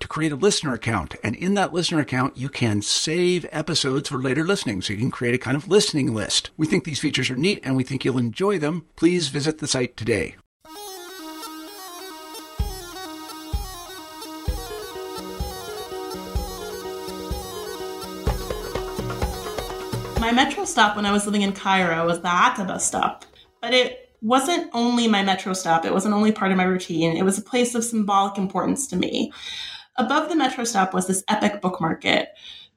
to create a listener account. And in that listener account, you can save episodes for later listening. So you can create a kind of listening list. We think these features are neat and we think you'll enjoy them. Please visit the site today. My metro stop when I was living in Cairo was the bus stop. But it wasn't only my metro stop, it wasn't only part of my routine. It was a place of symbolic importance to me. Above the metro stop was this epic book market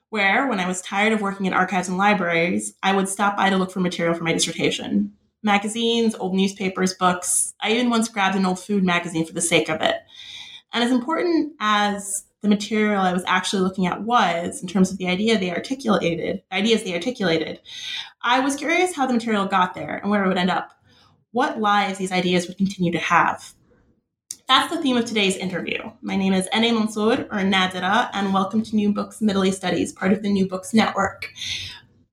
where, when I was tired of working in archives and libraries, I would stop by to look for material for my dissertation magazines, old newspapers, books. I even once grabbed an old food magazine for the sake of it. And as important as the material I was actually looking at was in terms of the idea they articulated, ideas they articulated, I was curious how the material got there and where it would end up. What lives these ideas would continue to have. That's the theme of today's interview. My name is Ene Mansour, or Nadira, and welcome to New Books Middle East Studies, part of the New Books Network.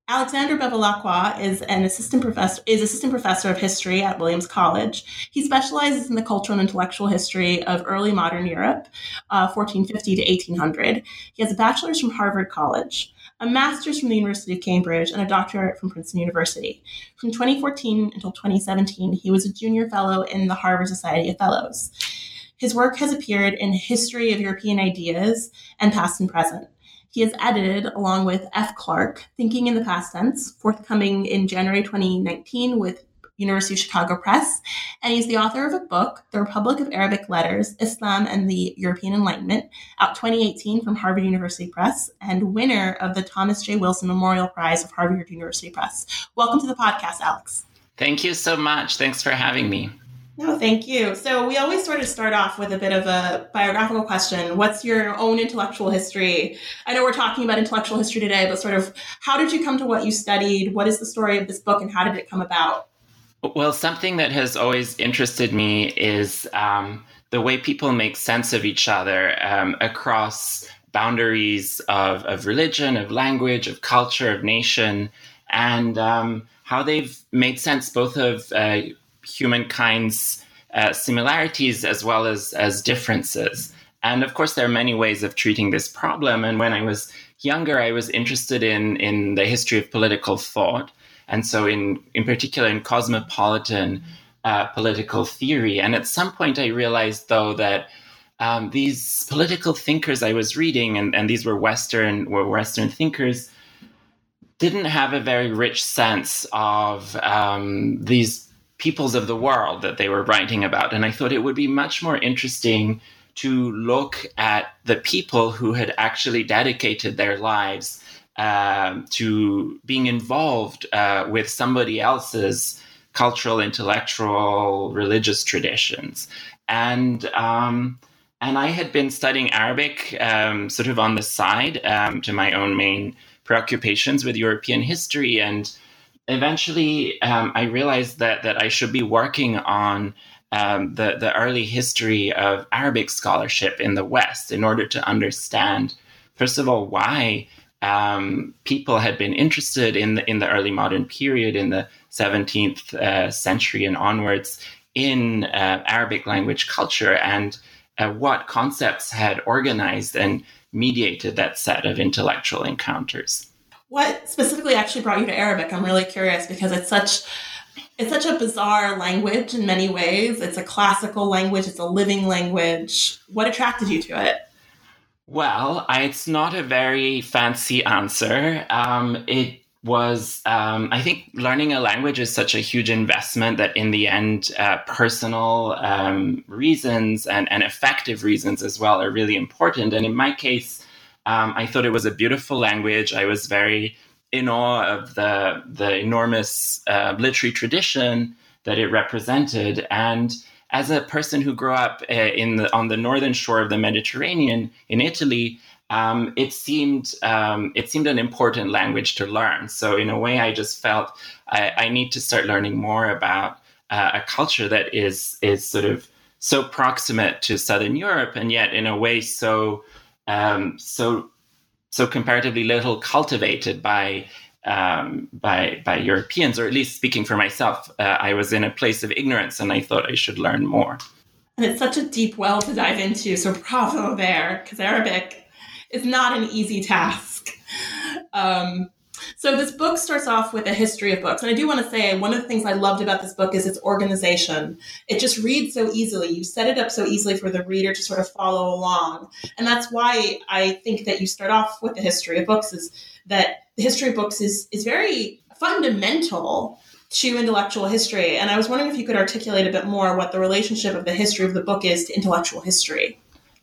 Alexander Bevilacqua is an assistant professor is assistant professor of history at Williams College. He specializes in the cultural and intellectual history of early modern Europe, uh, 1450 to 1800. He has a bachelor's from Harvard College, a master's from the University of Cambridge, and a doctorate from Princeton University. From 2014 until 2017, he was a junior fellow in the Harvard Society of Fellows. His work has appeared in History of European Ideas and Past and Present. He has edited, along with F. Clark, Thinking in the Past Tense, forthcoming in January 2019 with University of Chicago Press. And he's the author of a book, The Republic of Arabic Letters Islam and the European Enlightenment, out 2018 from Harvard University Press, and winner of the Thomas J. Wilson Memorial Prize of Harvard University Press. Welcome to the podcast, Alex. Thank you so much. Thanks for having me. No, thank you. So we always sort of start off with a bit of a biographical question. What's your own intellectual history? I know we're talking about intellectual history today, but sort of how did you come to what you studied? What is the story of this book and how did it come about? Well, something that has always interested me is um, the way people make sense of each other um, across boundaries of, of religion, of language, of culture, of nation, and um, how they've made sense both of uh, humankind's uh, similarities as well as, as differences. And of course, there are many ways of treating this problem. And when I was younger, I was interested in, in the history of political thought. And so, in, in particular, in cosmopolitan uh, political theory. And at some point, I realized, though, that um, these political thinkers I was reading, and, and these were Western, were Western thinkers, didn't have a very rich sense of um, these peoples of the world that they were writing about. And I thought it would be much more interesting to look at the people who had actually dedicated their lives um, to being involved uh, with somebody else's cultural, intellectual, religious traditions. And um, and I had been studying Arabic um, sort of on the side um, to my own main preoccupations with European history and eventually um, I realized that that I should be working on um, the the early history of Arabic scholarship in the West in order to understand, first of all, why um, people had been interested in the in the early modern period in the 17th uh, century and onwards in uh, Arabic language culture and uh, what concepts had organized and mediated that set of intellectual encounters. What specifically actually brought you to Arabic? I'm really curious because it's such it's such a bizarre language in many ways. It's a classical language, it's a living language. What attracted you to it? Well, it's not a very fancy answer. Um, it was, um, I think, learning a language is such a huge investment that in the end, uh, personal um, reasons and, and effective reasons as well are really important. And in my case, um, I thought it was a beautiful language. I was very in awe of the the enormous uh, literary tradition that it represented. And as a person who grew up uh, in the, on the northern shore of the Mediterranean in Italy, um, it seemed um, it seemed an important language to learn. So in a way, I just felt I, I need to start learning more about uh, a culture that is is sort of so proximate to Southern Europe, and yet in a way so um, so so comparatively little cultivated by um, by by Europeans, or at least speaking for myself, uh, I was in a place of ignorance, and I thought I should learn more. And it's such a deep well to dive into. So bravo there, because Arabic is not an easy task. Um, so this book starts off with a history of books. And I do want to say one of the things I loved about this book is its organization. It just reads so easily. You set it up so easily for the reader to sort of follow along. And that's why I think that you start off with the history of books is that the history of books is is very fundamental to intellectual history. And I was wondering if you could articulate a bit more what the relationship of the history of the book is to intellectual history.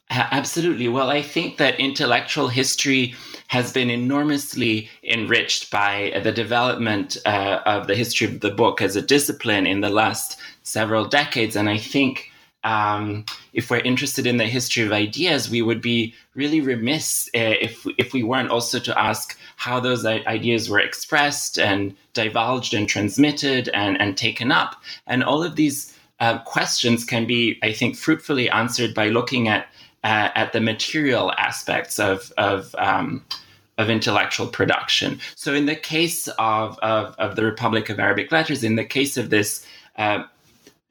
Absolutely. Well, I think that intellectual history has been enormously enriched by the development uh, of the history of the book as a discipline in the last several decades. And I think um, if we're interested in the history of ideas, we would be really remiss uh, if if we weren't also to ask how those ideas were expressed and divulged and transmitted and, and taken up. And all of these uh, questions can be, I think, fruitfully answered by looking at uh, at the material aspects of of um, of intellectual production. So, in the case of, of, of the Republic of Arabic Letters, in the case of this uh,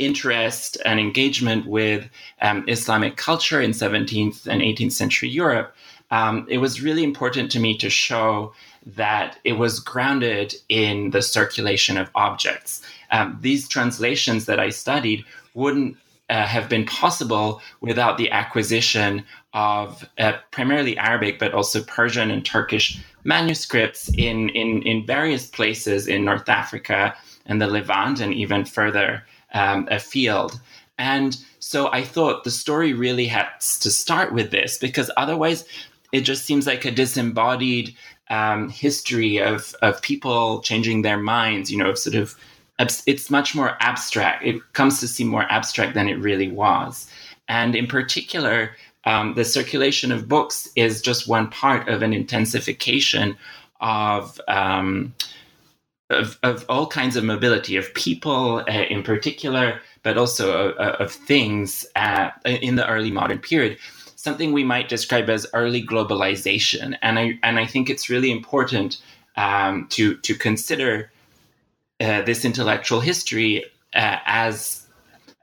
interest and engagement with um, Islamic culture in 17th and 18th century Europe, um, it was really important to me to show that it was grounded in the circulation of objects. Um, these translations that I studied wouldn't uh, have been possible without the acquisition of uh, primarily Arabic, but also Persian and Turkish manuscripts in, in, in various places in North Africa and the Levant and even further um, field, And so I thought the story really had to start with this because otherwise it just seems like a disembodied um, history of, of people changing their minds, you know, sort of it's much more abstract. It comes to seem more abstract than it really was. And in particular, um, the circulation of books is just one part of an intensification of, um, of, of, all kinds of mobility, of people uh, in particular, but also uh, of things uh, in the early modern period. Something we might describe as early globalization. And I, and I think it's really important um, to, to consider uh, this intellectual history uh, as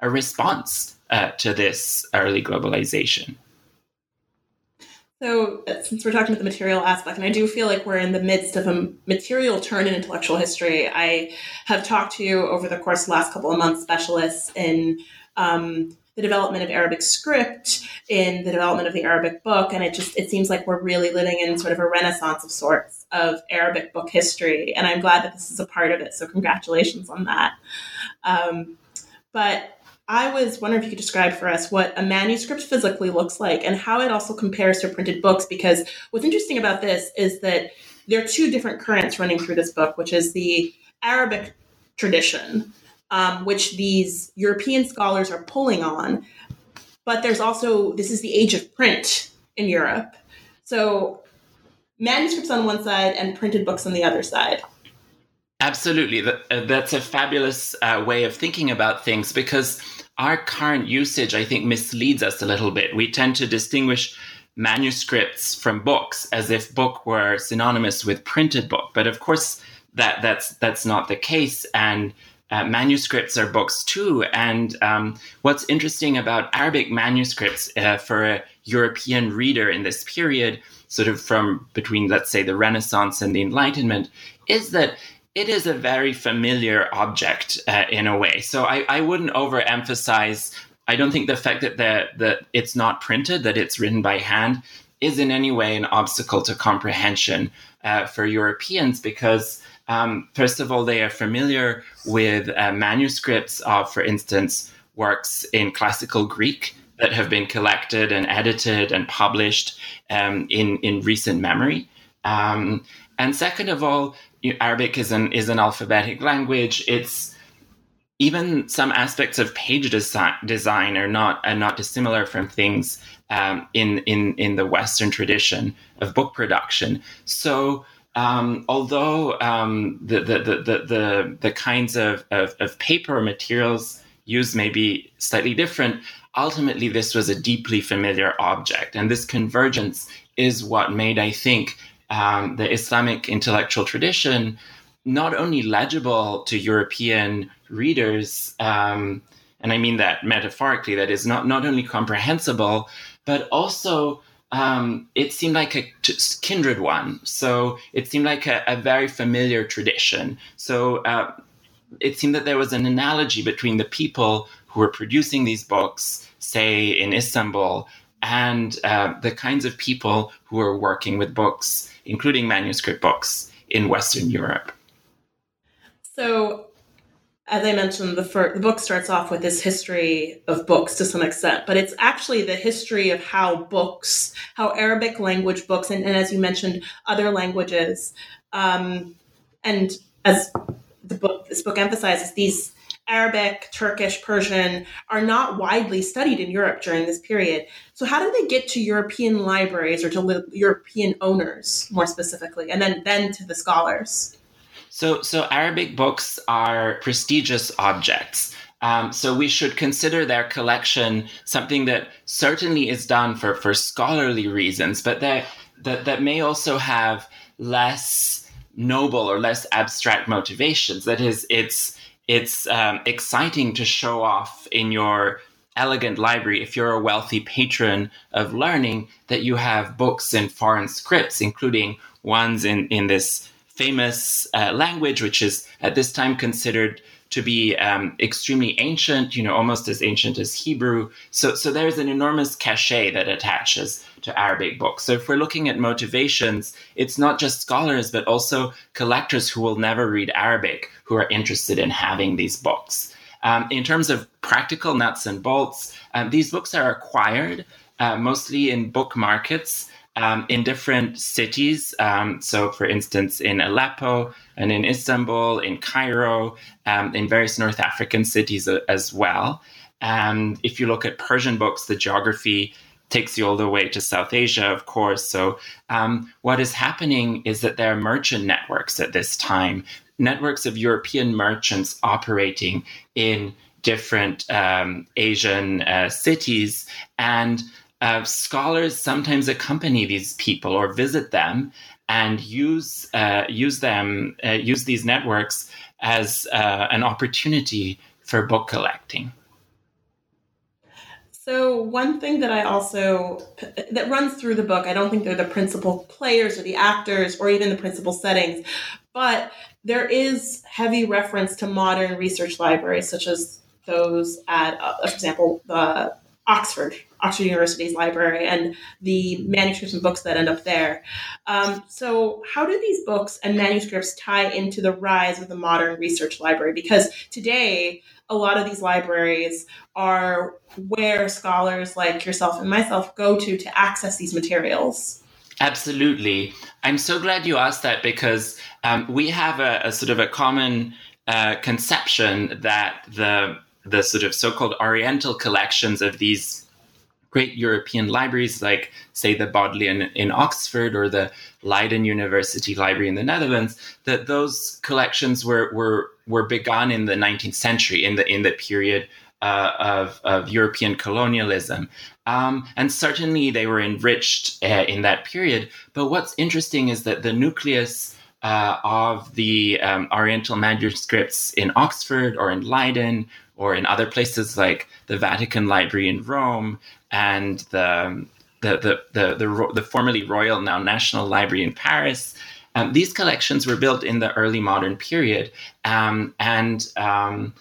a response to this early globalization. So, since we're talking about the material aspect, and I do feel like we're in the midst of a material turn in intellectual history, I have talked to you over the course of the last couple of months, specialists in um, the development of Arabic script, in the development of the Arabic book, and it just it seems like we're really living in sort of a renaissance of sorts of Arabic book history, and I'm glad that this is a part of it. So congratulations on that. Um, but I was wondering if you could describe for us what a manuscript physically looks like and how it also compares to printed books. Because what's interesting about this is that there are two different currents running through this book, which is the Arabic tradition, um, which these European scholars are pulling on. But there's also, this is the age of print in Europe. So manuscripts on one side and printed books on the other side. Absolutely. Uh, that's a fabulous uh, way of thinking about things because our current usage, I think, misleads us a little bit. We tend to distinguish manuscripts from books as if book were synonymous with printed book. But of course, that, that's, that's not the case. And uh, manuscripts are books too. And um, what's interesting about Arabic manuscripts uh, for a European reader in this period, sort of from between, let's say, the Renaissance and the Enlightenment, is that it is a very familiar object uh, in a way. So I, I wouldn't overemphasize. I don't think the fact that the, the it's not printed, that it's written by hand, is in any way an obstacle to comprehension uh, for Europeans because um, first of all, they are familiar with uh, manuscripts of, for instance, works in classical Greek that have been collected and edited and published um, in in recent memory. Um, and second of all, Arabic is an is an alphabetic language. It's even some aspects of page design, are not are not dissimilar from things um, in in in the Western tradition of book production. So um, although um, the, the, the, the, the, kinds of, of, of paper materials used may be slightly different, ultimately this was a deeply familiar object. And this convergence is what made, I think, um, the Islamic intellectual tradition not only legible to European readers, um, and I mean that metaphorically, that is not, not only comprehensible, but also um, it seemed like a kindred one. So it seemed like a, a very familiar tradition. So uh, it seemed that there was an analogy between the people who were producing these books, say in Istanbul, and uh, the kinds of people who were working with books, including manuscript books, in Western Europe. So as I mentioned, the, the book starts off with this history of books to some extent, but it's actually the history of how books, how Arabic language books, and, and as you mentioned, other languages, um, and as the book, this book emphasizes, these Arabic, Turkish, Persian are not widely studied in Europe during this period. So, how did they get to European libraries or to li- European owners more specifically, and then then to the scholars? So, so Arabic books are prestigious objects. Um, so we should consider their collection something that certainly is done for, for scholarly reasons, but that, that, that may also have less noble or less abstract motivations. That is, it's, it's um, exciting to show off in your elegant library if you're a wealthy patron of learning that you have books in foreign scripts, including ones in, in this famous uh, language, which is at this time considered to be um, extremely ancient, you know, almost as ancient as Hebrew. So, so there's an enormous cachet that attaches to Arabic books. So, if we're looking at motivations, it's not just scholars, but also collectors who will never read Arabic who are interested in having these books. Um, in terms of practical nuts and bolts, um, these books are acquired uh, mostly in book markets um, in different cities. Um, so, for instance, in Aleppo and in Istanbul, in Cairo, um, in various North African cities as well. And if you look at Persian books, the geography takes you all the way to South Asia, of course. So, um, what is happening is that there are merchant networks at this time, networks of European merchants operating in different um, Asian uh, cities. And uh, scholars sometimes accompany these people or visit them and use uh, use them uh, use these networks as uh, an opportunity for book collecting. So one thing that I also that runs through the book, I don't think they're the principal players or the actors or even the principal settings, but there is heavy reference to modern research libraries such as those at, uh, for example, the Oxford, Oxford University's library, and the manuscripts and books that end up there. Um, so, how do these books and manuscripts tie into the rise of the modern research library? Because today, a lot of these libraries are where scholars like yourself and myself go to to access these materials. Absolutely. I'm so glad you asked that because um, we have a, a, sort of a common uh, conception that the the sort of so-called Oriental collections of these great European libraries, like say the Bodleian in Oxford or the Leiden University Library in the Netherlands, that those collections were were were begun in the 19th century, in the in the period uh, of, of European colonialism. Um, and certainly they were enriched uh, in that period. But what's interesting is that the nucleus uh, of the um, Oriental manuscripts in Oxford or in Leiden or in other places like the Vatican Library in Rome and the the the the, the, the formerly royal now National Library in Paris. Um, these collections were built in the early modern period, um, and um,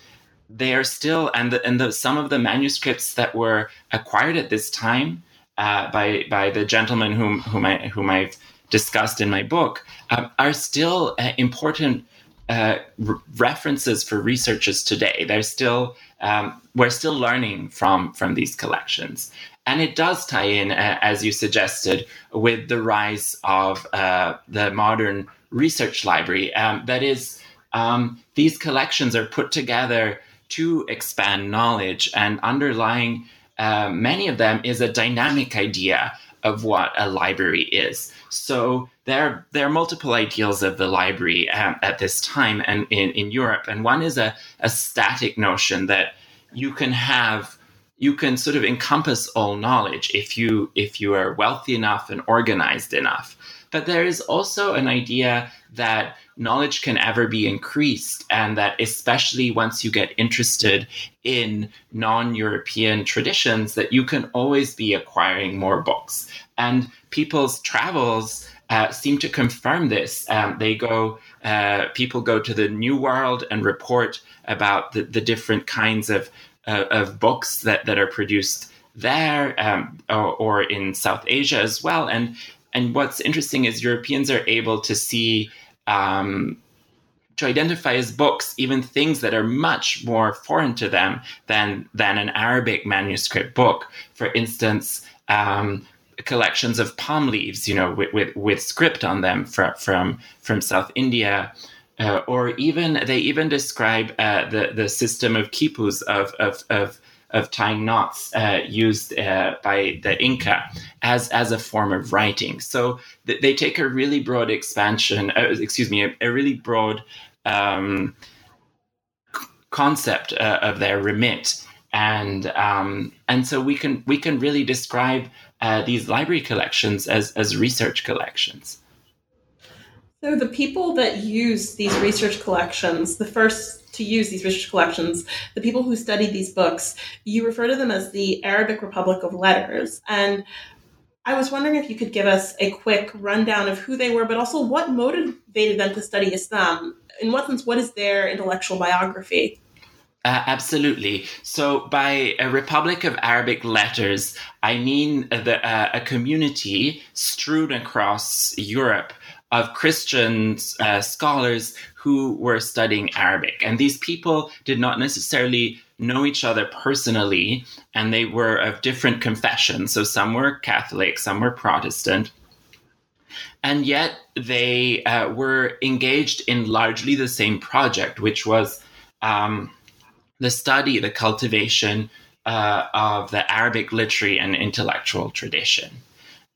they are still and the, and the, some of the manuscripts that were acquired at this time uh, by by the gentleman whom whom I whom I've discussed in my book um, are still uh, important uh, re- references for researchers today. They're still um, we're still learning from from these collections, and it does tie in, uh, as you suggested, with the rise of uh, the modern research library. Um, that is, um, these collections are put together to expand knowledge, and underlying uh, many of them is a dynamic idea of what a library is. So there, there are multiple ideals of the library um, at this time and in, in Europe. And one is a, a static notion that you can have you can sort of encompass all knowledge if you if you are wealthy enough and organized enough but there is also an idea that knowledge can ever be increased, and that especially once you get interested in non European traditions, that you can always be acquiring more books. And people's travels uh, seem to confirm this. Um, they go, uh, people go to the New World and report about the, the different kinds of, uh, of books that, that are produced there um, or, or, in South Asia as well. And and what's interesting is Europeans are able to see um, to identify as books even things that are much more foreign to them than than an Arabic manuscript book. For instance, um, collections of palm leaves, you know, with, with, with script on them from from from South India. Uh, or even they even describe uh, the the system of quipus of of, of of tying knots uh, used uh, by the Inca as as a form of writing. So th- they take a really broad expansion, uh, excuse me, a, a really broad um, concept uh, of their remit, and um, and so we can we can really describe uh, these library collections as as research collections. So the people that use these research collections, the first to use these research collections, the people who studied these books, you refer to them as the Arabic Republic of Letters. And I was wondering if you could give us a quick rundown of who they were, but also what motivated them to study Islam. In what sense, what is their intellectual biography? Uh, absolutely. So, by a Republic of Arabic letters, I mean the, uh, a community strewn across Europe of Christian uh, scholars who were studying Arabic. And these people did not necessarily know each other personally, and they were of different confessions. So some were Catholic, some were Protestant. And yet they uh, were engaged in largely the same project, which was um, the study, the cultivation uh, of the Arabic literary and intellectual tradition.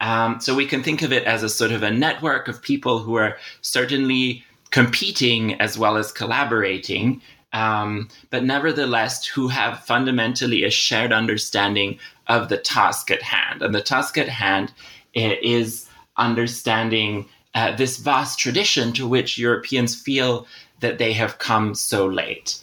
Um, so we can think of it as a sort of a network of people who are certainly competing as well as collaborating, um, but nevertheless who have fundamentally a shared understanding of the task at hand. And the task at hand is understanding uh, this vast tradition to which Europeans feel that they have come so late.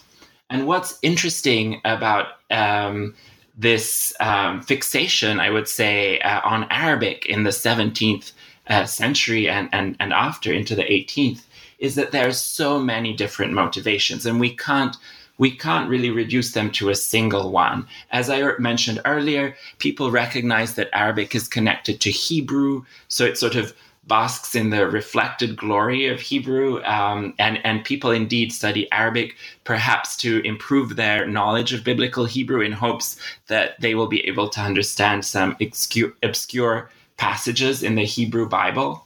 And what's interesting about um, this um, fixation, I would say, uh, on Arabic in the 17th uh, century and, and, and after into the 18th is that there are so many different motivations, and we can't we can't really reduce them to a single one. As I mentioned earlier, people recognize that Arabic is connected to Hebrew, so it sort of basks in the reflected glory of Hebrew, um, and and people indeed study Arabic perhaps to improve their knowledge of biblical Hebrew in hopes that they will be able to understand some obscure, obscure passages in the Hebrew Bible.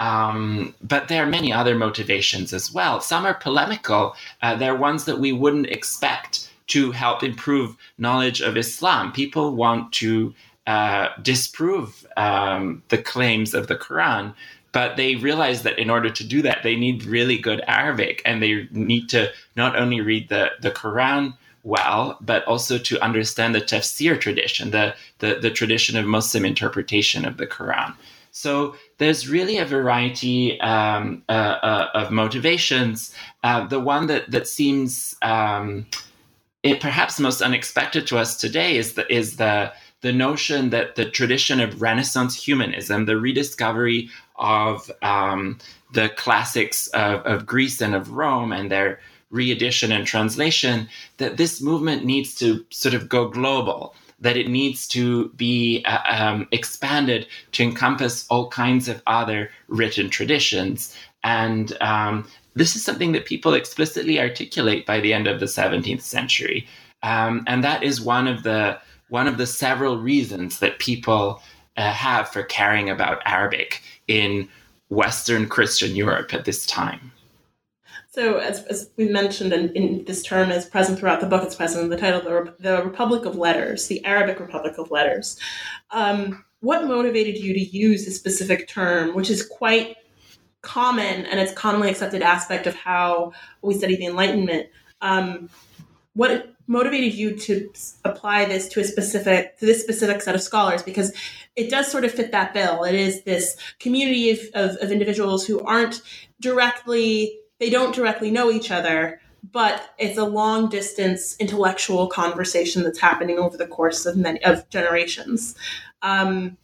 Um, but there are many other motivations as well. Some are polemical. Uh, they're ones that we wouldn't expect to help improve knowledge of Islam. People want to uh, disprove um, the claims of the Quran, but they realize that in order to do that, they need really good Arabic and they need to not only read the, the Quran well, but also to understand the tafsir tradition, the, the, the tradition of Muslim interpretation of the Quran. So there's really a variety um, uh, uh, of motivations. Uh, the one that that seems um, it perhaps most unexpected to us today is the is the the notion that the tradition of Renaissance humanism, the rediscovery of um, the classics of, of Greece and of Rome and their reedition and translation, that this movement needs to sort of go global, that it needs to be uh, um, expanded to encompass all kinds of other written traditions. And um, this is something that people explicitly articulate by the end of the 17th century. Um, and that is one of the one of the several reasons that people uh, have for caring about Arabic in Western Christian Europe at this time. So, as, as we mentioned, in, in, this term is present throughout the book. It's present in the title, the, the Republic of Letters, the Arabic Republic of Letters. Um, what motivated you to use this specific term, which is quite common and it's commonly accepted aspect of how we study the Enlightenment? Um, what motivated you to apply this to a specific to this specific set of scholars because it does sort of fit that bill. It is this community of, of, of individuals who aren't directly they don't directly know each other but it's a long distance intellectual conversation that's happening over the course of many of generations. Um,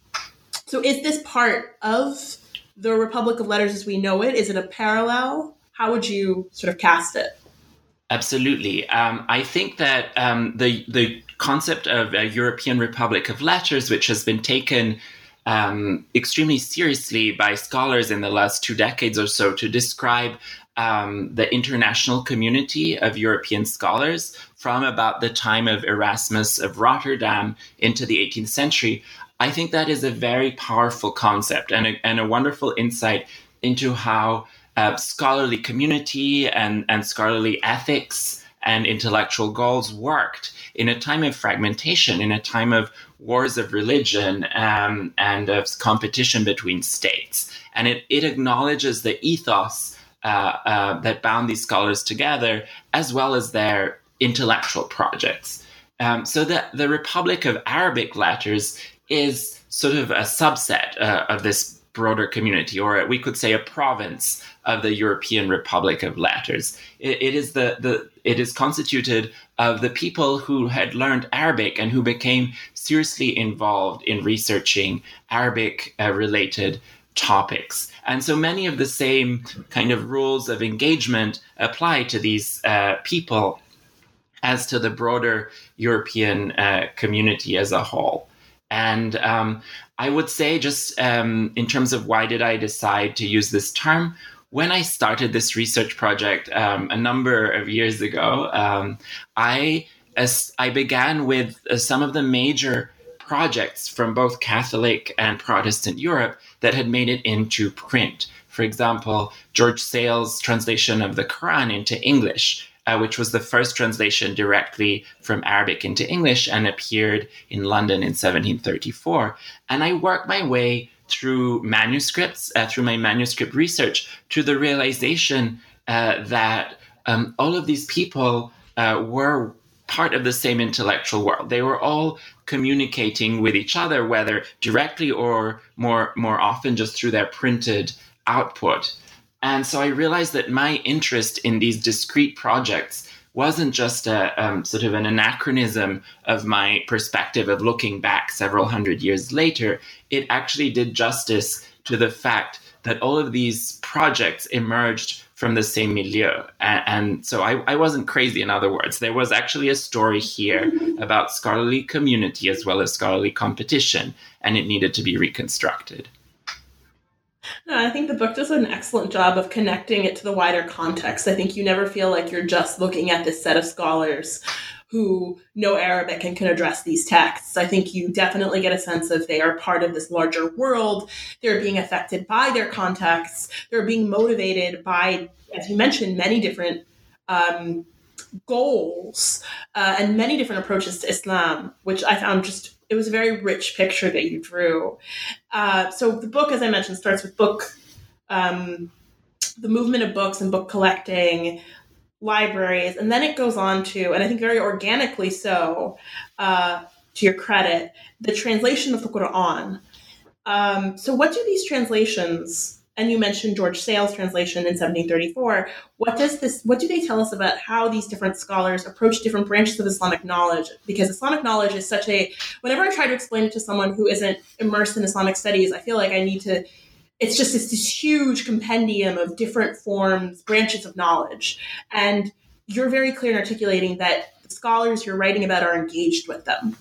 so is this part of the republic of letters as we know it? Is it a parallel? How would you sort of cast it Absolutely. Um, I think that um, the the concept of a European Republic of Letters, which has been taken um, extremely seriously by scholars in the last two decades or so to describe um, the international community of European scholars from about the time of Erasmus of Rotterdam into the 18th century. I think that is a very powerful concept and a, and a wonderful insight into how uh, scholarly community and, and scholarly ethics and intellectual goals worked in a time of fragmentation, in a time of wars of religion um, and of competition between states. And it, it acknowledges the ethos uh, uh, that bound these scholars together, as well as their intellectual projects. Um, so the, the Republic of Arabic Letters is sort of a subset uh, of this broader community, or we could say a province of the European Republic of Letters. it, it is the, the it is constituted of the people who had learned Arabic and who became seriously involved in researching Arabic uh, related topics. And so many of the same kind of rules of engagement apply to these uh, people as to the broader European uh, community as a whole. And um, I would say, just um, in terms of why did I decide to use this term, when I started this research project um, a number of years ago, um, I as I began with uh, some of the major projects from both Catholic and Protestant Europe that had made it into print. For example, George Sale's translation of the Quran into English, uh, which was the first translation directly from Arabic into English and appeared in London in 1734. And I worked my way through manuscripts, uh, through my manuscript research, to the realization uh, that um, all of these people uh, were part of the same intellectual world. They were all communicating with each other, whether directly or more more often just through their printed output. And so I realized that my interest in these discrete projects wasn't just a um, sort of an anachronism of my perspective of looking back several hundred years later. It actually did justice to the fact that all of these projects emerged from the same milieu. And, and so I, I, wasn't crazy, in other words. There was actually a story here about scholarly community as well as scholarly competition, and it needed to be reconstructed. No, I think the book does an excellent job of connecting it to the wider context. I think you never feel like you're just looking at this set of scholars who know Arabic and can address these texts. I think you definitely get a sense of they are part of this larger world. They're being affected by their contexts. They're being motivated by, as you mentioned, many different um, goals uh, and many different approaches to Islam, which I found just it was a very rich picture that you drew. Uh, so the book, as I mentioned, starts with book, um, the movement of books and book collecting, libraries, and then it goes on to, and I think very organically so, uh, to your credit, the translation of the Quran. Um, so, what do these translations? And you mentioned George Sale's translation in 1734. What does this? What do they tell us about how these different scholars approach different branches of Islamic knowledge? Because Islamic knowledge is such a. Whenever I try to explain it to someone who isn't immersed in Islamic studies, I feel like I need to it's just this, this huge compendium of different forms, branches of knowledge. And you're very clear in articulating that the scholars you're writing about are engaged with them.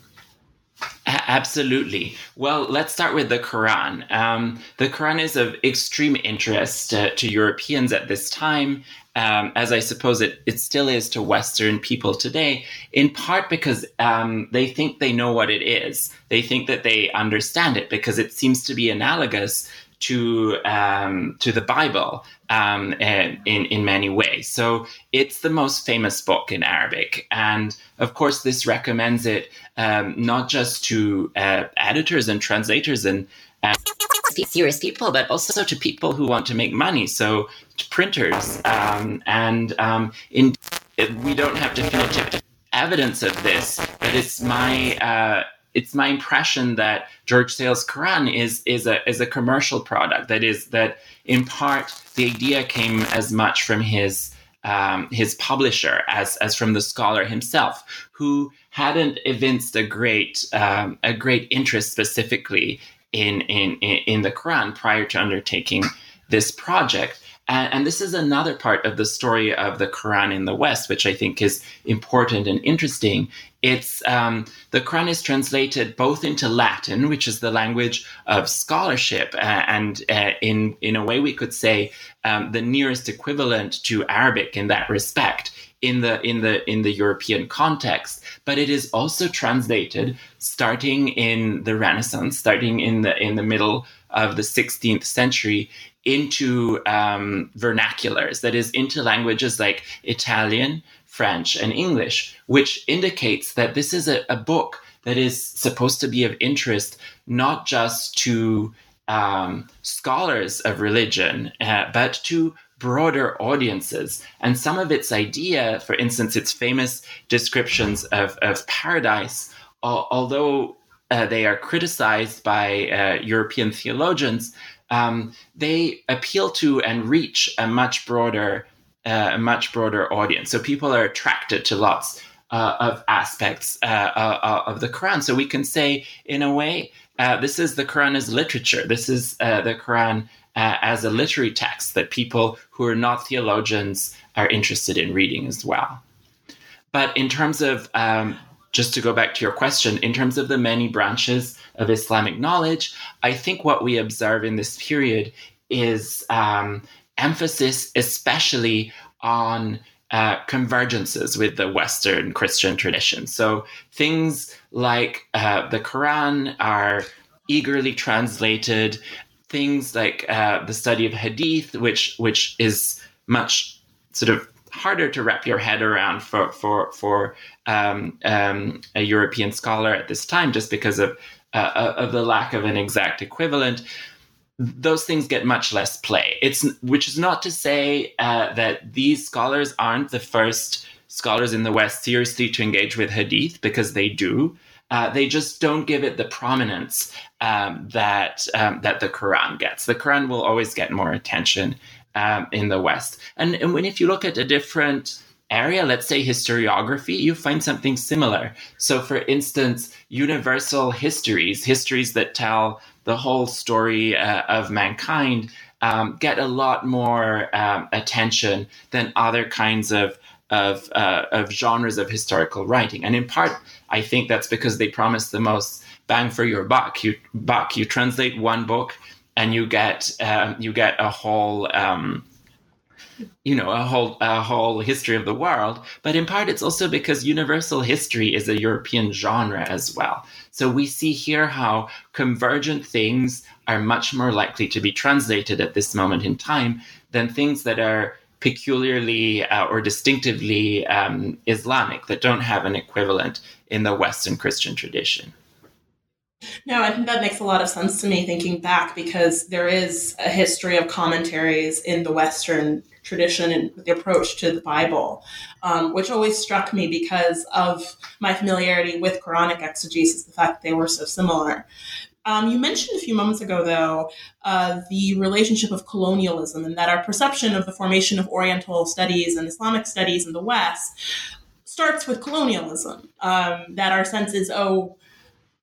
Absolutely. Well, let's start with the Quran. Um, the Quran is of extreme interest uh, to Europeans at this time, um, as I suppose it, it still is to Western people today, in part because um, they think they know what it is. They think that they understand it because it seems to be analogous to um, to the Bible um, in in many ways. So it's the most famous book in Arabic, and of course, this recommends it um, not just to uh, editors and translators and uh, serious people, but also to people who want to make money. So to printers, um, and um, in we don't have definitive evidence of this, but it's my uh, it's my impression that George Sale's Quran is is a is a commercial product. That is that in part the idea came as much from his um, his publisher as as from the scholar himself, who hadn't evinced a great um, a great interest specifically in, in in the Quran prior to undertaking this project. And, and, this is another part of the story of the Quran in the West, which I think is important and interesting. It's um, the Quran is translated both into Latin, which is the language of scholarship, uh, and uh, in in a way we could say um, the nearest equivalent to Arabic in that respect in the in the in the European context. But it is also translated starting in the Renaissance, starting in the in the middle of the 16th century into um, vernaculars, that is, into languages like Italian, French, and English, which indicates that this is a, a book that is supposed to be of interest not just to um, scholars of religion, uh, but to broader audiences. And some of its idea, for instance, its famous descriptions of, of paradise, although uh, they are criticized by uh, European theologians, um, they appeal to and reach a much broader, uh, a much broader audience. So people are attracted to lots uh, of aspects uh, uh, uh of the Quran. So we can say, in a way, uh, this is the Quran as literature. This is the Quran as a literary text that people who are not theologians are interested in reading as well. But in terms of um, just to go back to your question, in terms of the many branches of Islamic knowledge, I think what we observe in this period is um, emphasis, especially on uh, convergences with the Western Christian tradition. So things like uh, the Quran are eagerly translated. Things like uh, the study of Hadith, which which is much sort of harder to wrap your head around for for for um, um, a European scholar at this time, just because of uh, uh, of the lack of an exact equivalent. Those things get much less play. It's which is not to say uh, that these scholars aren't the first scholars in the West seriously to engage with Hadith, because they do. Uh, they just don't give it the prominence um, that um, that the Quran gets. The Quran will always get more attention um, in the West. And, and when if you look at a different area, let's say historiography, you find something similar. So, for instance, universal histories, histories that tell the whole story uh, of mankind, um, get a lot more um, attention than other kinds of of, uh, of genres of historical writing. And in part, I think that's because they promise the most bang for your buck. You buck. You translate one book and you get um, you get a whole um, you know a whole a whole history of the world but in part it's also because universal history is a european genre as well. So we see here how convergent things are much more likely to be translated at this moment in time than things that are peculiarly uh, or distinctively um, islamic that don't have an equivalent in the western christian tradition. No, I think that makes a lot of sense to me thinking back because there is a history of commentaries in the Western tradition and the approach to the Bible, um, which always struck me because of my familiarity with Quranic exegesis, the fact that they were so similar. Um, you mentioned a few moments ago, though, uh, the relationship of colonialism and that our perception of the formation of Oriental studies and Islamic studies in the West starts with colonialism. Um, that our sense is, oh,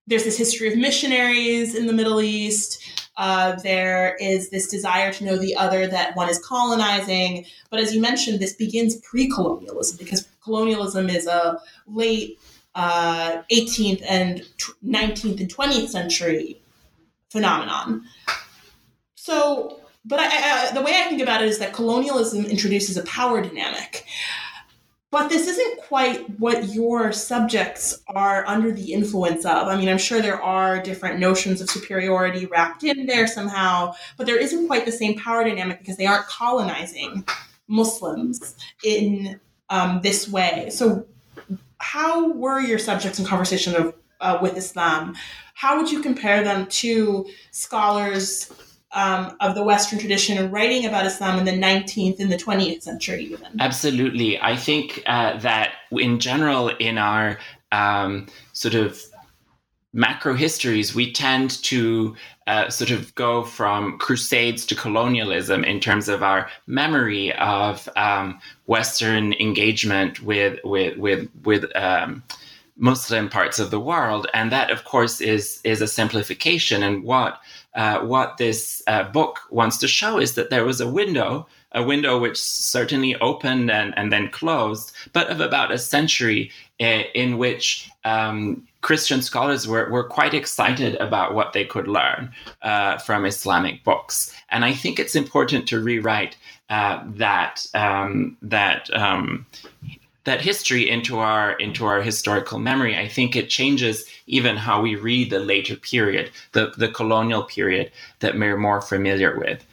there's this history of missionaries in the Middle East. Uh, there is this desire to know the other that one is colonizing. But as you mentioned, this begins pre colonialism because colonialism is a late uh, 18th and 19th and 20th century phenomenon. So, but I, I, the way I think about it is that colonialism introduces a power dynamic. But this isn't quite what your subjects are under the influence of. I mean, I'm sure there are different notions of superiority wrapped in there somehow, but there isn't quite the same power dynamic because they aren't colonizing Muslims in um, this way. So, how were your subjects in conversation of, uh, with Islam? How would you compare them to scholars um, of the Western tradition and writing about Islam in the 19th and the 20th century, even? Absolutely. I think uh, that in general, in our um, sort of macro histories, we tend to uh, sort of go from crusades to colonialism in terms of our memory of um, Western engagement with with with with um, Muslim parts of the world, and that, of course, is is a simplification. And what uh, what this uh, book wants to show is that there was a window, a window which certainly opened and, and then closed, but of about a century uh, in which um, Christian scholars were, were quite excited about what they could learn uh, from Islamic books. And I think it's important to rewrite uh, that um, that um, that history into our into our historical memory. I think it changes even how we read the later period, the the colonial period that we're more familiar with.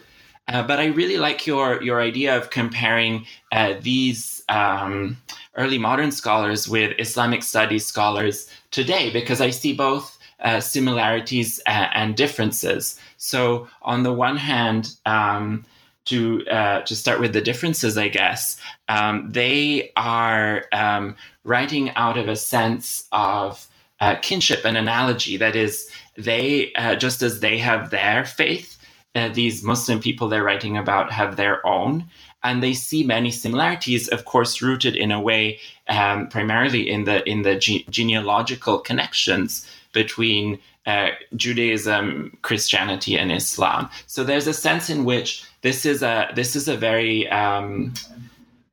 Uh, but I really like your your idea of comparing uh, these um, early modern scholars with Islamic studies scholars today, because I see both uh, similarities uh, and differences. So on the one hand, um, to uh, to start with the differences, I guess um, they are um, writing out of a sense of uh, kinship and analogy. That is, they uh, just as they have their faith, uh, these Muslim people they're writing about have their own, and they see many similarities, of course, rooted in a way um, primarily in the in the ge- genealogical connections between uh, Judaism, Christianity, and Islam. So there's a sense in which this is a this is a very um,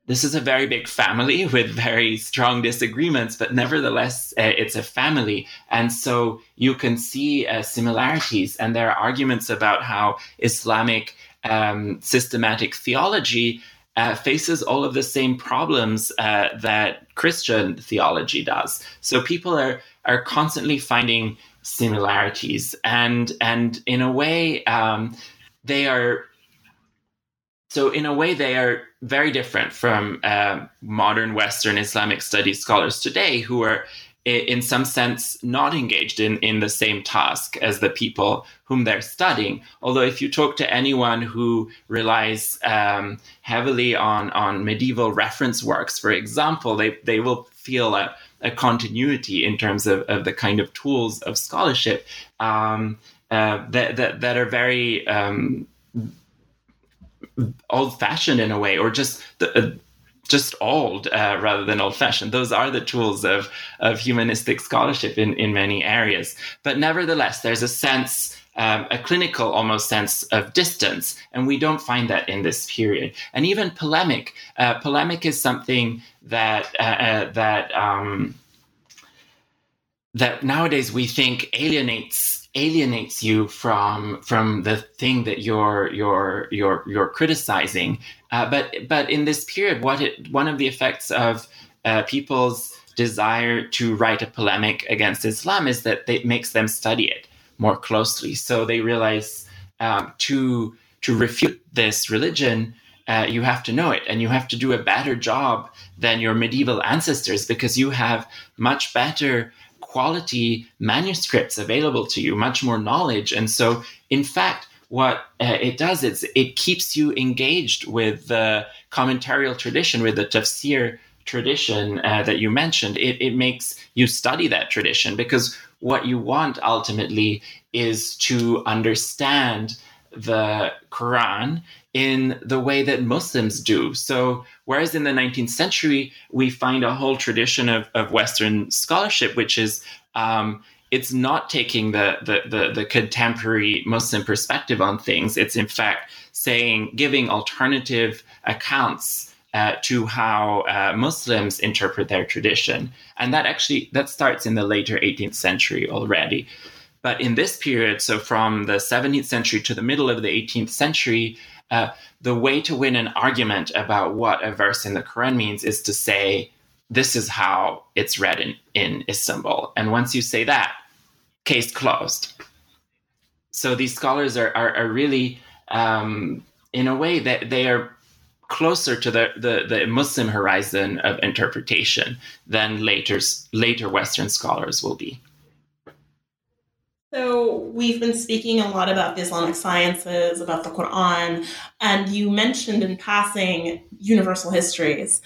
this is a very big family with very strong disagreements, but nevertheless, uh, it's a family. And so you can see uh, similarities. And there are arguments about how Islamic um, systematic theology uh, faces all of the same problems uh, that Christian theology does. So people are, are constantly finding similarities. And, and in a way, um, they are so in a way they are very different from uh, modern western islamic studies scholars today who are in some sense not engaged in, in the same task as the people whom they're studying although if you talk to anyone who relies um, heavily on, on medieval reference works for example they, they will feel a, a continuity in terms of, of the kind of tools of scholarship um, uh, that, that, that are very um, old fashioned in a way, or just the, uh, just old uh, rather than old fashioned. Those are the tools of of humanistic scholarship in in many areas. But nevertheless, there's a sense. Um, a clinical almost sense of distance, and we don't find that in this period. And even polemic, uh, polemic is something that uh, uh that um, that nowadays we think alienates alienates you from from the thing that you're you're you're you're criticizing. Uh, but but in this period, what it one of the effects of uh, people's desire to write a polemic against Islam is that it makes them study it more closely. So they realize um, to to refute this religion. Uh, you have to know it and you have to do a better job than your medieval ancestors because you have much better quality manuscripts available to you, much more knowledge. And so, in fact, what uh, it does is it keeps you engaged with the commentarial tradition, with the tafsir tradition uh, that you mentioned. It, it makes you study that tradition because what you want ultimately is to understand the Quran in the way that Muslims do. So, whereas in the 19th century, we find a whole tradition of, of Western scholarship, which is um, it's not taking the, the, the, the, contemporary Muslim perspective on things. It's in fact saying, giving alternative accounts uh, to how uh, Muslims interpret their tradition. And that actually, that starts in the later 18th century already. But in this period, so from the 17th century to the middle of the 18th century, uh, the way to win an argument about what a verse in the Quran means is to say, this is how it's read in, in Istanbul. And once you say that, case closed. So these scholars are, are, are really, um, in a way, that they are closer to the, the, the Muslim horizon of interpretation than later, later Western scholars will be. So, we've been speaking a lot about the Islamic sciences, about the Quran, and you mentioned in passing universal histories.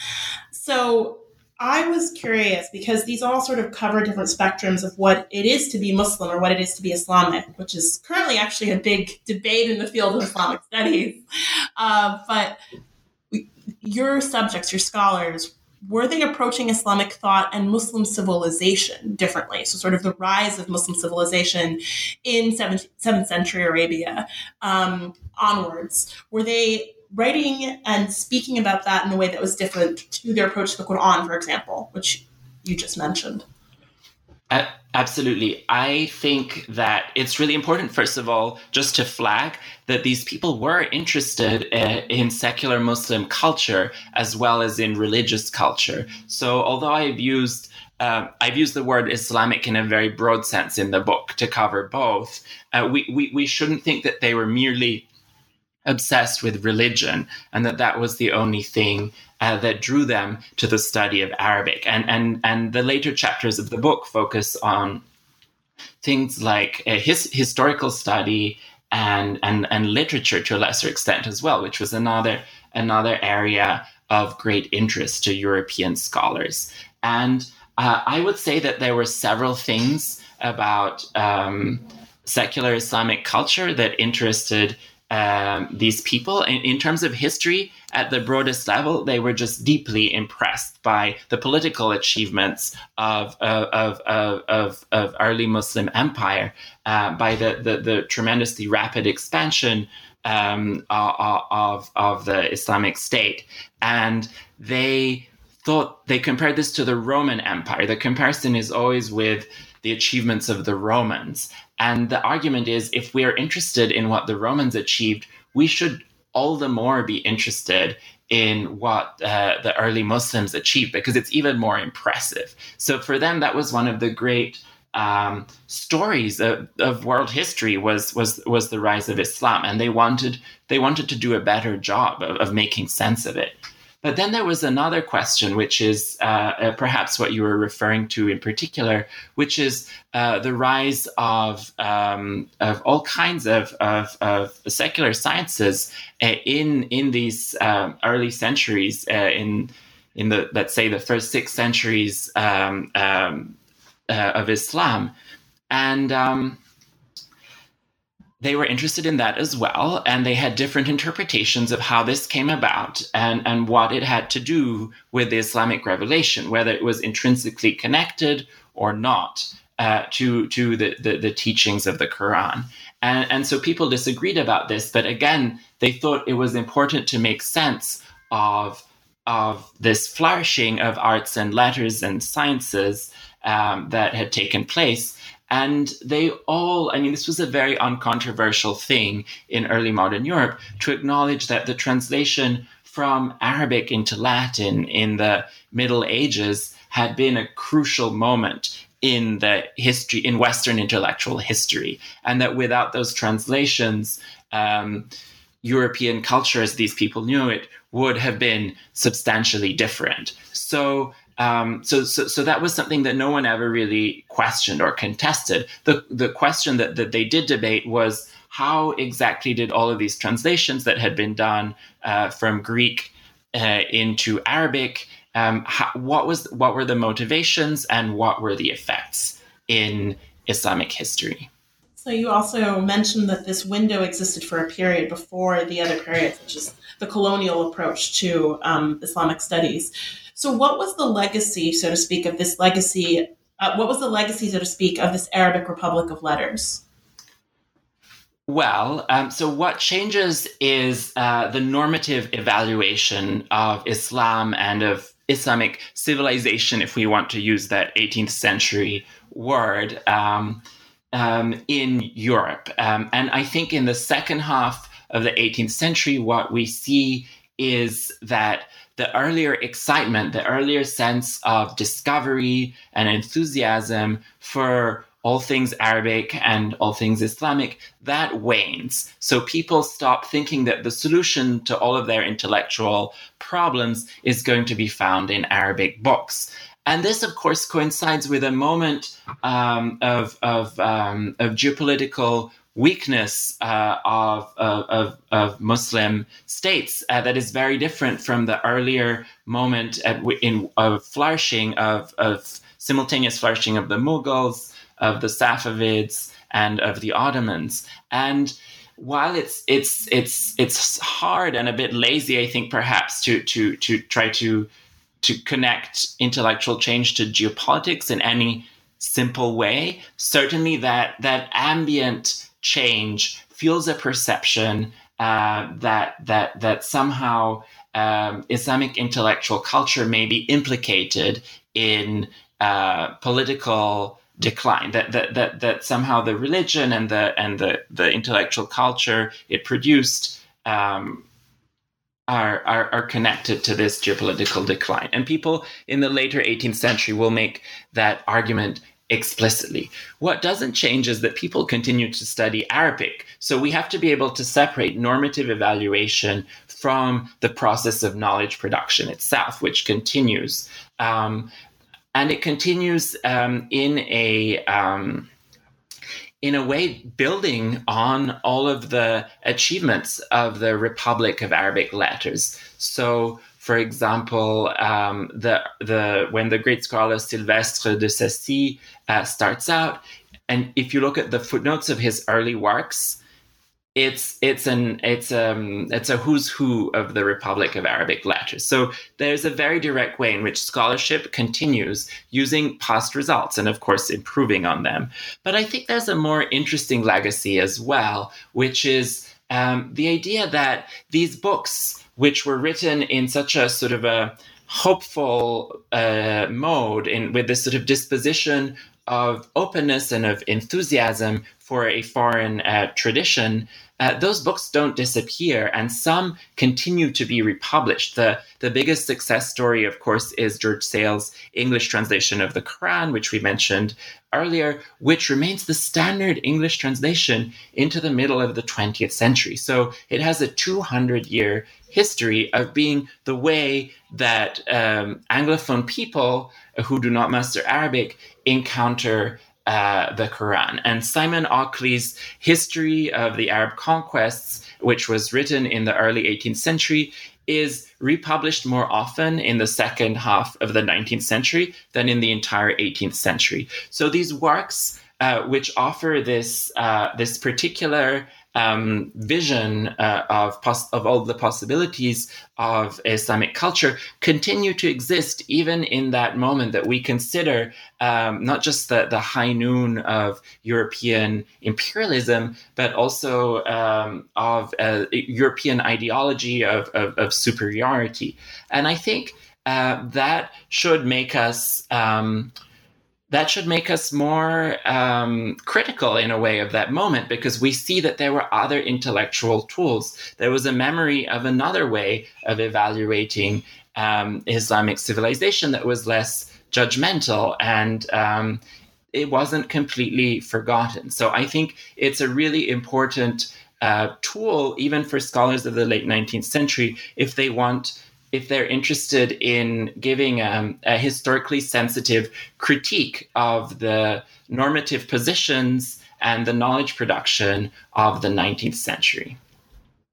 So, I was curious because these all sort of cover different spectrums of what it is to be Muslim or what it is to be Islamic, which is currently actually a big debate in the field of Islamic studies. Uh, but your subjects, your scholars, were they approaching Islamic thought and Muslim civilization differently? So, sort of the rise of Muslim civilization in 7th, 7th century Arabia um, onwards. Were they writing and speaking about that in a way that was different to their approach to the Quran, for example, which you just mentioned? Absolutely. I think that it's really important, first of all, just to flag that these people were interested uh, in secular Muslim culture as well as in religious culture. So, although I've used uh, I've used the word Islamic in a very broad sense in the book to cover both. Uh, we, we, we shouldn't think that they were merely obsessed with religion and that that was the only thing uh, that drew them to the study of Arabic. And, and, and the later chapters of the book focus on things like his, historical study and, and, and literature to a lesser extent as well, which was another, another area of great interest to European scholars. And uh, I would say that there were several things about um, secular Islamic culture that interested um, these people. In, terms of history, at the broadest level, they were just deeply impressed by the political achievements of, of, of, of, of early Muslim empire, uh, by the, the, the, tremendously rapid expansion um, of, of the Islamic State. And they thought they compared this to the Roman Empire. The comparison is always with the achievements of the Romans. And the argument is if we are interested in what the Romans achieved, we should all the more be interested in what uh, the early Muslims achieved because it's even more impressive. So for them, that was one of the great um, stories of, of, world history was was was the rise of Islam, and they wanted they wanted to do a better job of, of making sense of it. But then there was another question, which is uh, uh, perhaps what you were referring to in particular, which is uh, the rise of, um, of all kinds of, of, of secular sciences uh, in, in these um, early centuries, uh, in, in the, let's say, the first six centuries um, um of Islam. And um, they were interested in that as well, and they had different interpretations of how this came about and, and what it had to do with the Islamic revelation, whether it was intrinsically connected or not uh, to, to the, the, the, teachings of the Quran. And, and so people disagreed about this, but again, they thought it was important to make sense of, of this flourishing of arts and letters and sciences um, that had taken place and they all, I mean, this was a very uncontroversial thing in early modern Europe to acknowledge that the translation from Arabic into Latin in the Middle Ages had been a crucial moment in the history, in Western intellectual history. And that without those translations, um, European culture, as these people knew it, would have been substantially different. So um, so, so, so that was something that no one ever really questioned or contested. The, the question that, that they did debate was how exactly did all of these translations that had been done uh, from Greek uh, into Arabic, um, how, what was what were the motivations and what were the effects in Islamic history. So you also mentioned that this window existed for a period before the other periods, which is the colonial approach to um, Islamic studies. So, what was the legacy, so to speak, of this legacy? Uh, what was the legacy, so to speak, of this Arabic Republic of Letters? Well, um, so what changes is uh, the normative evaluation of Islam and of Islamic civilization, if we want to use that 18th century word, um, um, in Europe. Um, and I think in the second half of the 18th century, what we see is that the earlier excitement, the earlier sense of discovery and enthusiasm for all things Arabic and all things Islamic, that wanes. So people stop thinking that the solution to all of their intellectual problems is going to be found in Arabic books. And this, of course, coincides with a moment um, of, of, um, of geopolitical weakness uh, of, of, of, Muslim states uh, that is very different from the earlier moment at, in, of flourishing, of, of simultaneous flourishing of the Mughals, of the Safavids, and of the Ottomans. And while it's it's it's it's hard and a bit lazy, I think perhaps to to to try to to connect intellectual change to geopolitics in any simple way. Certainly, that that ambient change fuels a perception uh, that that that somehow um, Islamic intellectual culture may be implicated in uh, political decline. That, that that that somehow the religion and the and the the intellectual culture it produced um, are, are, are connected to this geopolitical decline. And people in the later 18th century will make that argument explicitly. What doesn't change is that people continue to study Arabic. So we have to be able to separate normative evaluation from the process of knowledge production itself, which continues. Um, and it continues um, in a um, in a way building on all of the achievements of the Republic of Arabic Letters. So, for example, um, the the when the great scholar Sylvestre de Sacy uh, starts out, and if you look at the footnotes of his early works, it's it's an it's um it's a who's who of the Republic of Arabic letters. So there's a very direct way in which scholarship continues using past results and of course improving on them. But I think there's a more interesting legacy as well, which is um, the idea that these books, which were written in such a sort of a hopeful uh, mode, in with this sort of disposition of openness and of enthusiasm for a foreign uh, tradition, uh, those books don't disappear and some continue to be republished. The, the biggest success story, of course, is George Sale's English translation of the Quran, which we mentioned earlier, which remains the standard English translation into the middle of the 20th century. So it has a 200 year history of being the way that um, Anglophone people who do not master Arabic encounter uh, the Quran. And Simon Ockley's History of the Arab Conquests, which was written in the early 18th century, is republished more often in the second half of the 19th century than in the entire 18th century. So these works, uh, which offer this uh, this particular um, vision uh, of pos- of all the possibilities of Islamic culture continue to exist even in that moment that we consider um, not just the, the high noon of European imperialism, but also um, of uh, European ideology of, of, of, superiority. And I think uh, that should make us um, that should make us more um, critical in a way of that moment because we see that there were other intellectual tools. There was a memory of another way of evaluating um, Islamic civilization that was less judgmental and um, it wasn't completely forgotten. So I think it's a really important uh, tool, even for scholars of the late 19th century, if they want if they're interested in giving um, a historically sensitive critique of the normative positions and the knowledge production of the 19th century.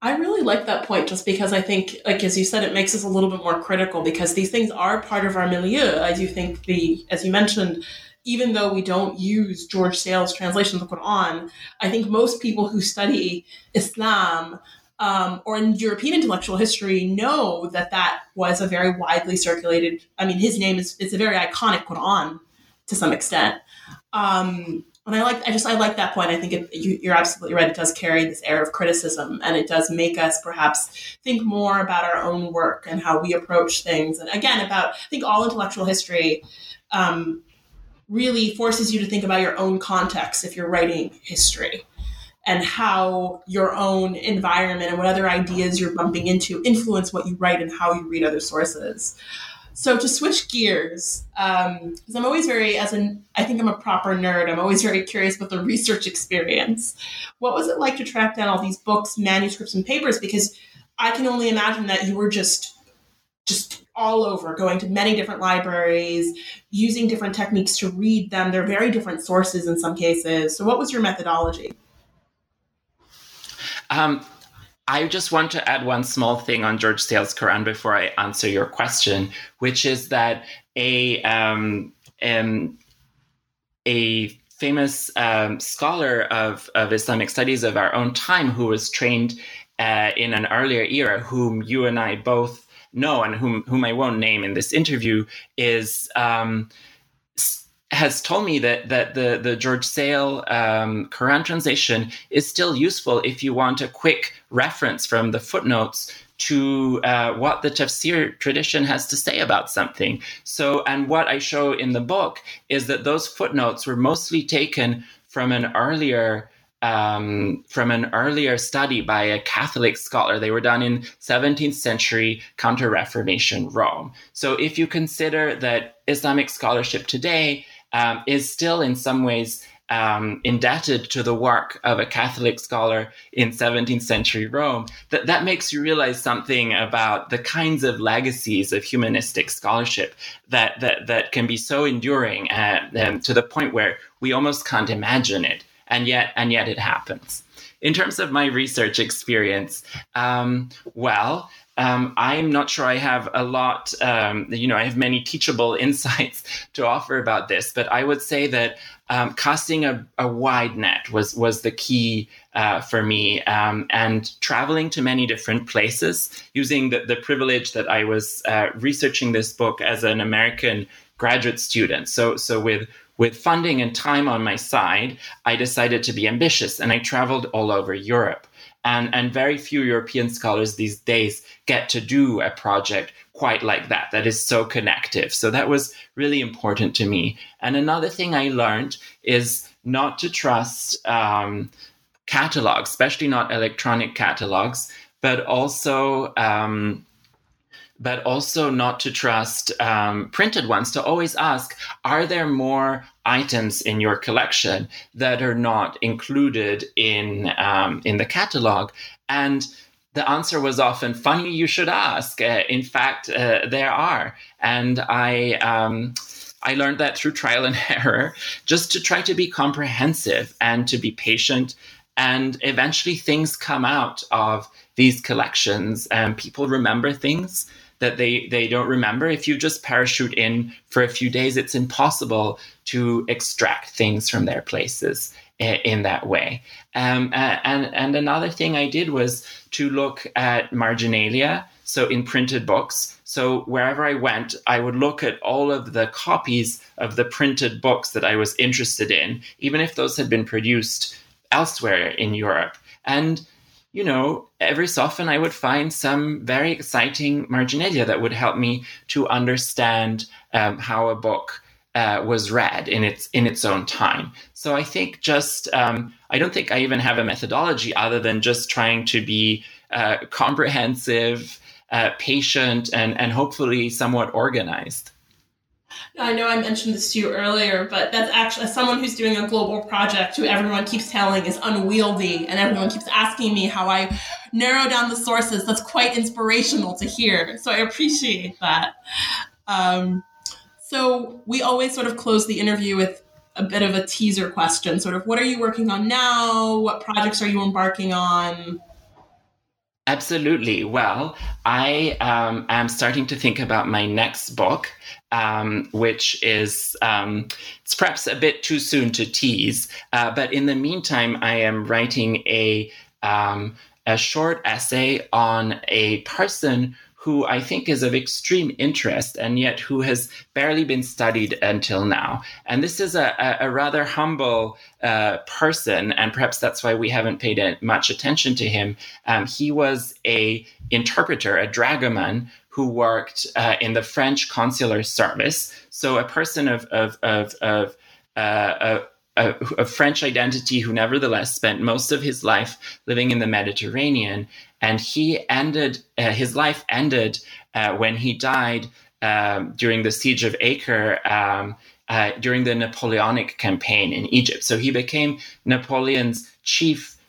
I really like that point just because I think, like as you said, it makes us a little bit more critical because these things are part of our milieu. I do think the, as you mentioned, even though we don't use George Sale's translation of the Quran, I think most people who study Islam um, or in European intellectual history know that that was a very widely circulated. I mean, his name is it's a very iconic Quran to some extent. Um, and I like, I just, I like that point. I think it, you, are absolutely right. It does carry this air of criticism, and it does make us perhaps think more about our own work and how we approach things. And again, about I think all intellectual history um, really forces you to think about your own context if you're writing history and how your own environment and what other ideas you're bumping into influence what you write and how you read other sources. So to switch gears, because um, I'm always very, as an, I think I'm a proper nerd. I'm always very curious about the research experience. What was it like to track down all these books, manuscripts, and papers? Because I can only imagine that you were just, just all over, going to many different libraries, using different techniques to read them. They're very different sources in some cases. So, what was your methodology? Um, I just want to add one small thing on George Sale's Quran before I answer your question, which is that a um, um, a famous um, scholar of, of Islamic studies of our own time who was trained uh, in an earlier era, whom you and I both know and whom whom I won't name in this interview, is um, has told me that that the the George Sale um, Quran translation is still useful if you want a quick reference from the footnotes to uh, what the tafsir tradition has to say about something. So, and what I show in the book is that those footnotes were mostly taken from an earlier um, from an earlier study by a Catholic scholar. They were done in 17th century Counter Reformation Rome. So, if you consider that Islamic scholarship today um, is still in some ways um, indebted to the work of a Catholic scholar in 17th century Rome, that, that makes you realize something about the kinds of legacies of humanistic scholarship that, that, that can be so enduring uh, um, to the point where we almost can't imagine it. And yet, and yet it happens. In terms of my research experience, um, well, um, I'm not sure I have a lot, um, you know, I have many teachable insights to offer about this, but I would say that um, casting a, a, wide net was was the key uh, for me, um, and traveling to many different places, using the, the privilege that I was uh, researching this book as an American graduate student. So so with with funding and time on my side, I decided to be ambitious, and I traveled all over Europe. And, and very few European scholars these days get to do a project quite like that, that is so connective. So that was really important to me. And another thing I learned is not to trust um, catalogs, especially not electronic catalogs, but also um, but also not to trust um, printed ones, to always ask, are there more items in your collection that are not included in, um, in the catalog? And the answer was often, funny you should ask. Uh, in fact, uh, there are. And I, um, I learned that through trial and error, just to try to be comprehensive and to be patient. And eventually things come out of these collections and people remember things that they they don't remember. If you just parachute in for a few days, it's impossible to extract things from their places in that way. Um, and and another thing I did was to look at marginalia, so in printed books. So wherever I went, I would look at all of the copies of the printed books that I was interested in, even if those had been produced elsewhere in Europe. And you know, every so often I would find some very exciting marginalia that would help me to understand um, how a book uh, was read in its in its own time. So I think just um, I don't think I even have a methodology other than just trying to be uh, comprehensive, uh, patient, and and hopefully somewhat organized. I know I mentioned this to you earlier, but that's actually someone who's doing a global project who everyone keeps telling is unwieldy, and everyone keeps asking me how I narrow down the sources. That's quite inspirational to hear. So I appreciate that. Um, so we always sort of close the interview with a bit of a teaser question sort of what are you working on now? What projects are you embarking on? Absolutely. Well, I um, am starting to think about my next book, um, which is um, it's perhaps a bit too soon to tease. Uh, but in the meantime, I am writing a um, a short essay on a person who I think is of extreme interest and yet who has barely been studied until now. And this is a, a, rather humble uh, person, and perhaps that's why we haven't paid much attention to him. Um, he was a interpreter, a dragoman who worked uh, in the French consular service. So a person of of of, of uh, a, a, French identity who nevertheless spent most of his life living in the Mediterranean. And he ended, uh, his life ended uh, when he died um, during the siege of Acre. Um, uh, during the Napoleonic campaign in Egypt. So he became Napoleon's chief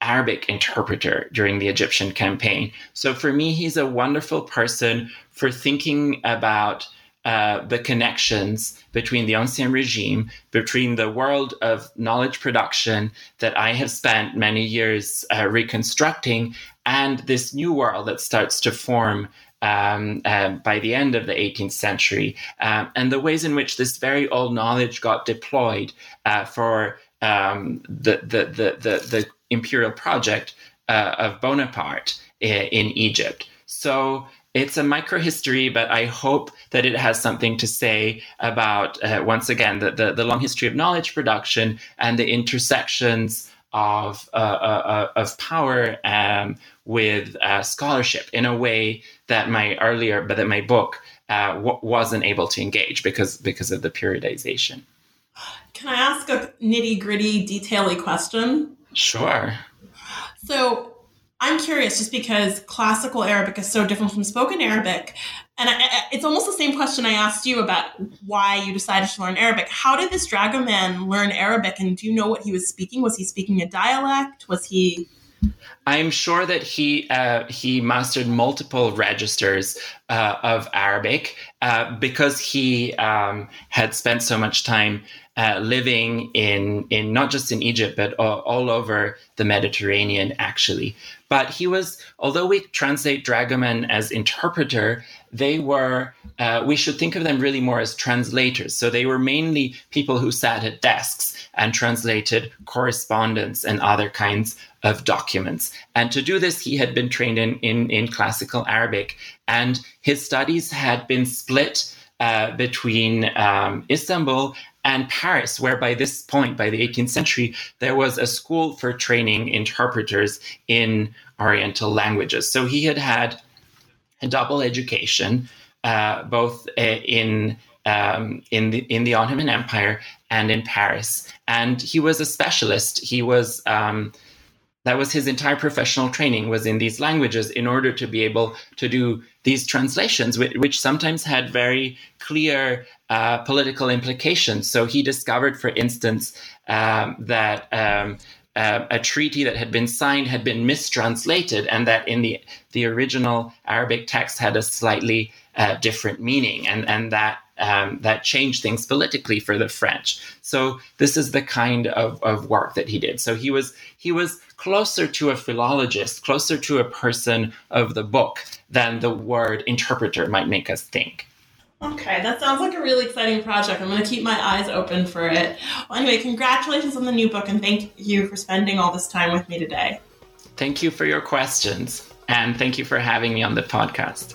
Arabic interpreter during the Egyptian campaign. So for me, he's a wonderful person for thinking about uh, the connections between the Ancien regime, between the world of knowledge production that I have spent many years uh, reconstructing, and this new world that starts to form um, uh, by the end of the 18th century, um, and the ways in which this very old knowledge got deployed uh, for um, the, the, the, the, the imperial project uh, of Bonaparte in, in Egypt. So it's a microhistory, but I hope that it has something to say about, uh, once again, the, the, the, long history of knowledge production and the intersections of, uh, uh, uh of power um, with uh, scholarship in a way that my earlier, but that my book uh, w- wasn't able to engage because, because of the periodization. Can I ask a nitty gritty, detaily question? Sure. So, I'm curious just because classical Arabic is so different from spoken Arabic. And I, it's almost the same question I asked you about why you decided to learn Arabic. How did this dragoman learn Arabic? And do you know what he was speaking? Was he speaking a dialect? Was he. I'm sure that he uh, he mastered multiple registers uh, of Arabic uh, because he um, had spent so much time uh, living in in not just in Egypt but all, all, over the Mediterranean actually. But he was, although we translate dragoman as interpreter, they were uh, we should think of them really more as translators. So they were mainly people who sat at desks and translated correspondence and other kinds of documents. And to do this, he had been trained in in, in classical Arabic, and his studies had been split. Uh, between um, Istanbul and Paris, where by this point, by the 18th century, there was a school for training interpreters in Oriental languages. So he had had double education, uh, both uh, in um, in the in the Ottoman Empire and in Paris, and he was a specialist. He was um, that was his entire professional training was in these languages in order to be able to do these translations which, which sometimes had very clear uh, political implications so he discovered for instance um, that um, uh, a treaty that had been signed had been mistranslated and that in the the original arabic text had a slightly uh, different meaning and and that um, that changed things politically for the French. So this is the kind of, of work that he did. So he was he was closer to a philologist, closer to a person of the book than the word interpreter might make us think. Okay, that sounds like a really exciting project. I'm going to keep my eyes open for it. Well, anyway, congratulations on the new book and thank you for spending all this time with me today. Thank you for your questions and thank you for having me on the podcast.